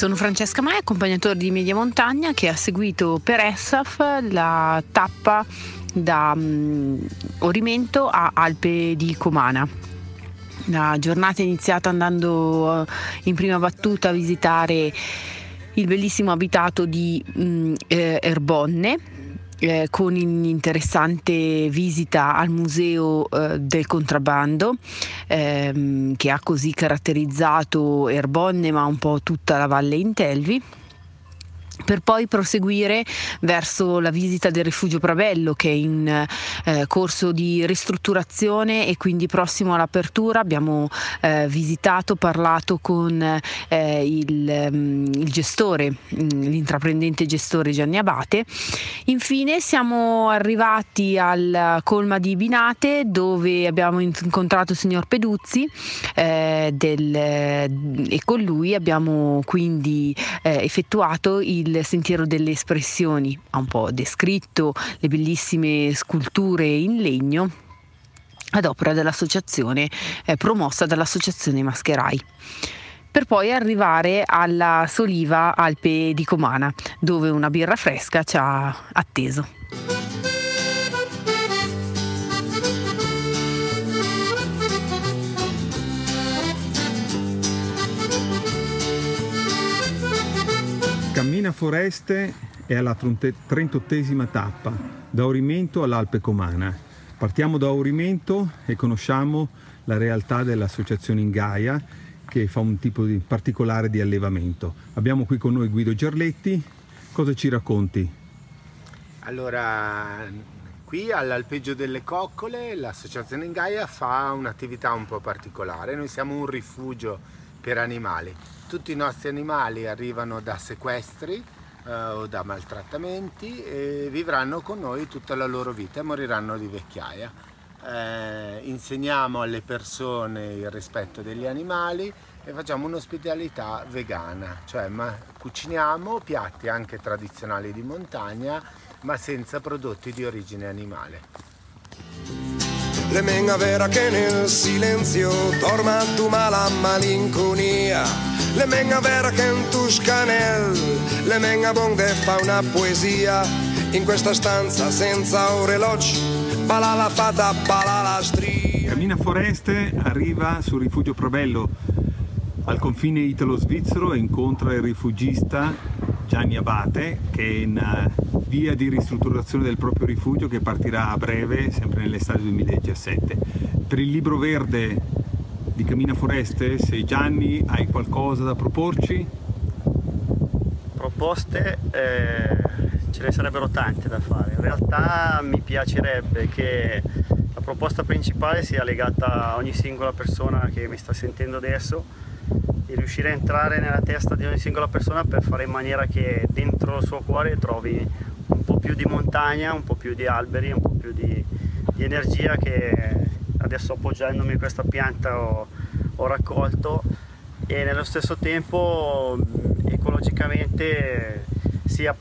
Sono Francesca Mai, accompagnatore di Media Montagna che ha seguito per ERSAF la tappa da um, Orimento a Alpe di Comana. La giornata è iniziata andando in prima battuta a visitare il bellissimo abitato di mm, eh, Erbonne eh, con un'interessante visita al museo eh, del contrabbando ehm, che ha così caratterizzato Erbonne ma un po' tutta la valle Intelvi per poi proseguire verso la visita del rifugio Pravello che è in eh, corso di ristrutturazione e quindi prossimo all'apertura abbiamo eh, visitato, parlato con eh, il, um, il, gestore, mm, l'intraprendente gestore Gianni Abate. Infine siamo arrivati al colma di Binate dove abbiamo incontrato il signor Peduzzi eh, del, e con lui abbiamo quindi eh, effettuato il il sentiero delle espressioni, ha un po' descritto le bellissime sculture in legno ad opera dell'associazione eh, promossa dall'associazione Mascherai per poi arrivare alla Soliva Alpe di Comana, dove una birra fresca ci ha atteso. Cammina Foreste è alla 38esima tappa, da Orimento all'Alpe Comana. Partiamo da Orimento e conosciamo la realtà dell'associazione Ingaia che fa un tipo di particolare di allevamento. Abbiamo qui con noi Guido Gerletti, cosa ci racconti? Allora, qui all'Alpeggio delle Coccole l'associazione Ingaia fa un'attività un po' particolare, noi siamo un rifugio per animali tutti i nostri animali arrivano da sequestri eh, o da maltrattamenti e vivranno con noi tutta la loro vita e moriranno di vecchiaia. Eh, insegniamo alle persone il rispetto degli animali e facciamo un'ospitalità vegana, cioè cuciniamo piatti anche tradizionali di montagna ma senza prodotti di origine animale. Le menga vera che nel silenzio torma la malinconia. Le menga vera che un tuscanel, le menga bonde fa una poesia. In questa stanza senza orologi, bala la fata, bala la stria. Cammina Foreste arriva sul rifugio Provello al confine italo-svizzero e incontra il rifugista Gianni Abate che in via di ristrutturazione del proprio rifugio che partirà a breve, sempre nell'estate 2017. Per il libro verde di Cammina Foreste, se Gianni hai qualcosa da proporci? Proposte eh, ce ne sarebbero tante da fare, in realtà mi piacerebbe che la proposta principale sia legata a ogni singola persona che mi sta sentendo adesso e riuscire a entrare nella testa di ogni singola persona per fare in maniera che dentro il suo cuore trovi un po' più di montagna, un po' più di alberi, un po' più di, di energia che adesso appoggiandomi questa pianta ho, ho raccolto e nello stesso tempo ecologicamente sia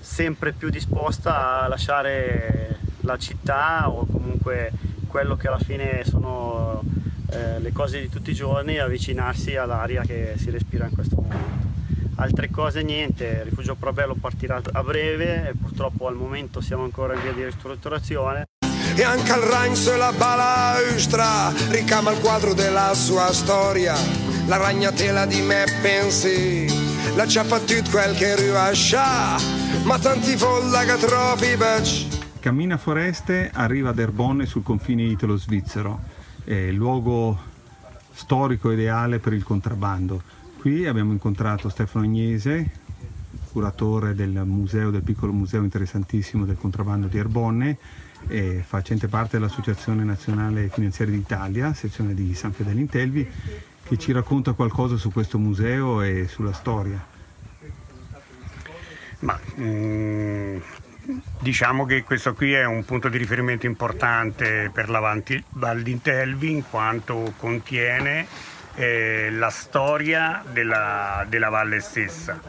sempre più disposta a lasciare la città o comunque quello che alla fine sono eh, le cose di tutti i giorni avvicinarsi all'aria che si respira in questo momento. Altre cose niente, il Rifugio Probello partirà a breve e purtroppo al momento siamo ancora in via di ristrutturazione. E anche al ragno e la balaustra ricama il quadro della sua storia. La ragnatela di me pensi? La ciappa tutto quel che rilascia. Ma tanti folla che troppi baci Cammina Foreste arriva ad Erbonne sul confine italo-svizzero. È il luogo storico ideale per il contrabbando qui abbiamo incontrato Stefano Agnese curatore del museo, del piccolo museo interessantissimo del contrabbando di Erbonne e facente parte dell'Associazione Nazionale Finanziaria d'Italia, sezione di San Fedele Intelvi, che ci racconta qualcosa su questo museo e sulla storia. Ma, mm, diciamo che questo qui è un punto di riferimento importante per la Val d'Intelvi in quanto contiene eh, la storia della, della valle stessa.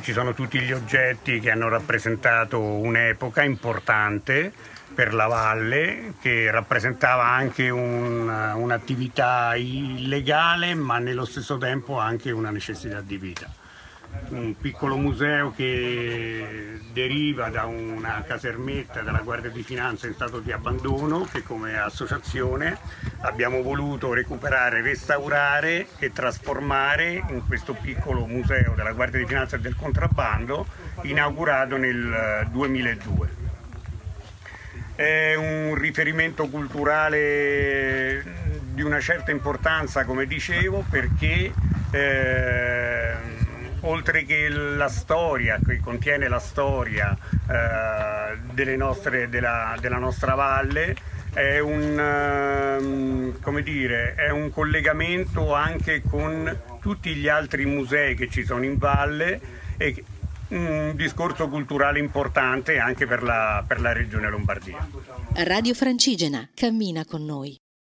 Ci sono tutti gli oggetti che hanno rappresentato un'epoca importante per la valle che rappresentava anche un, un'attività illegale ma nello stesso tempo anche una necessità di vita un piccolo museo che deriva da una casermetta della Guardia di Finanza in stato di abbandono che come associazione abbiamo voluto recuperare, restaurare e trasformare in questo piccolo museo della Guardia di Finanza e del contrabbando inaugurato nel 2002. È un riferimento culturale di una certa importanza, come dicevo, perché eh, oltre che la storia, che contiene la storia eh, nostre, della, della, nostra valle, è un, uh, dire, è un, collegamento anche con tutti gli altri musei che ci sono in valle e un discorso culturale importante anche per la, per la regione Lombardia. Radio Francigena cammina con noi.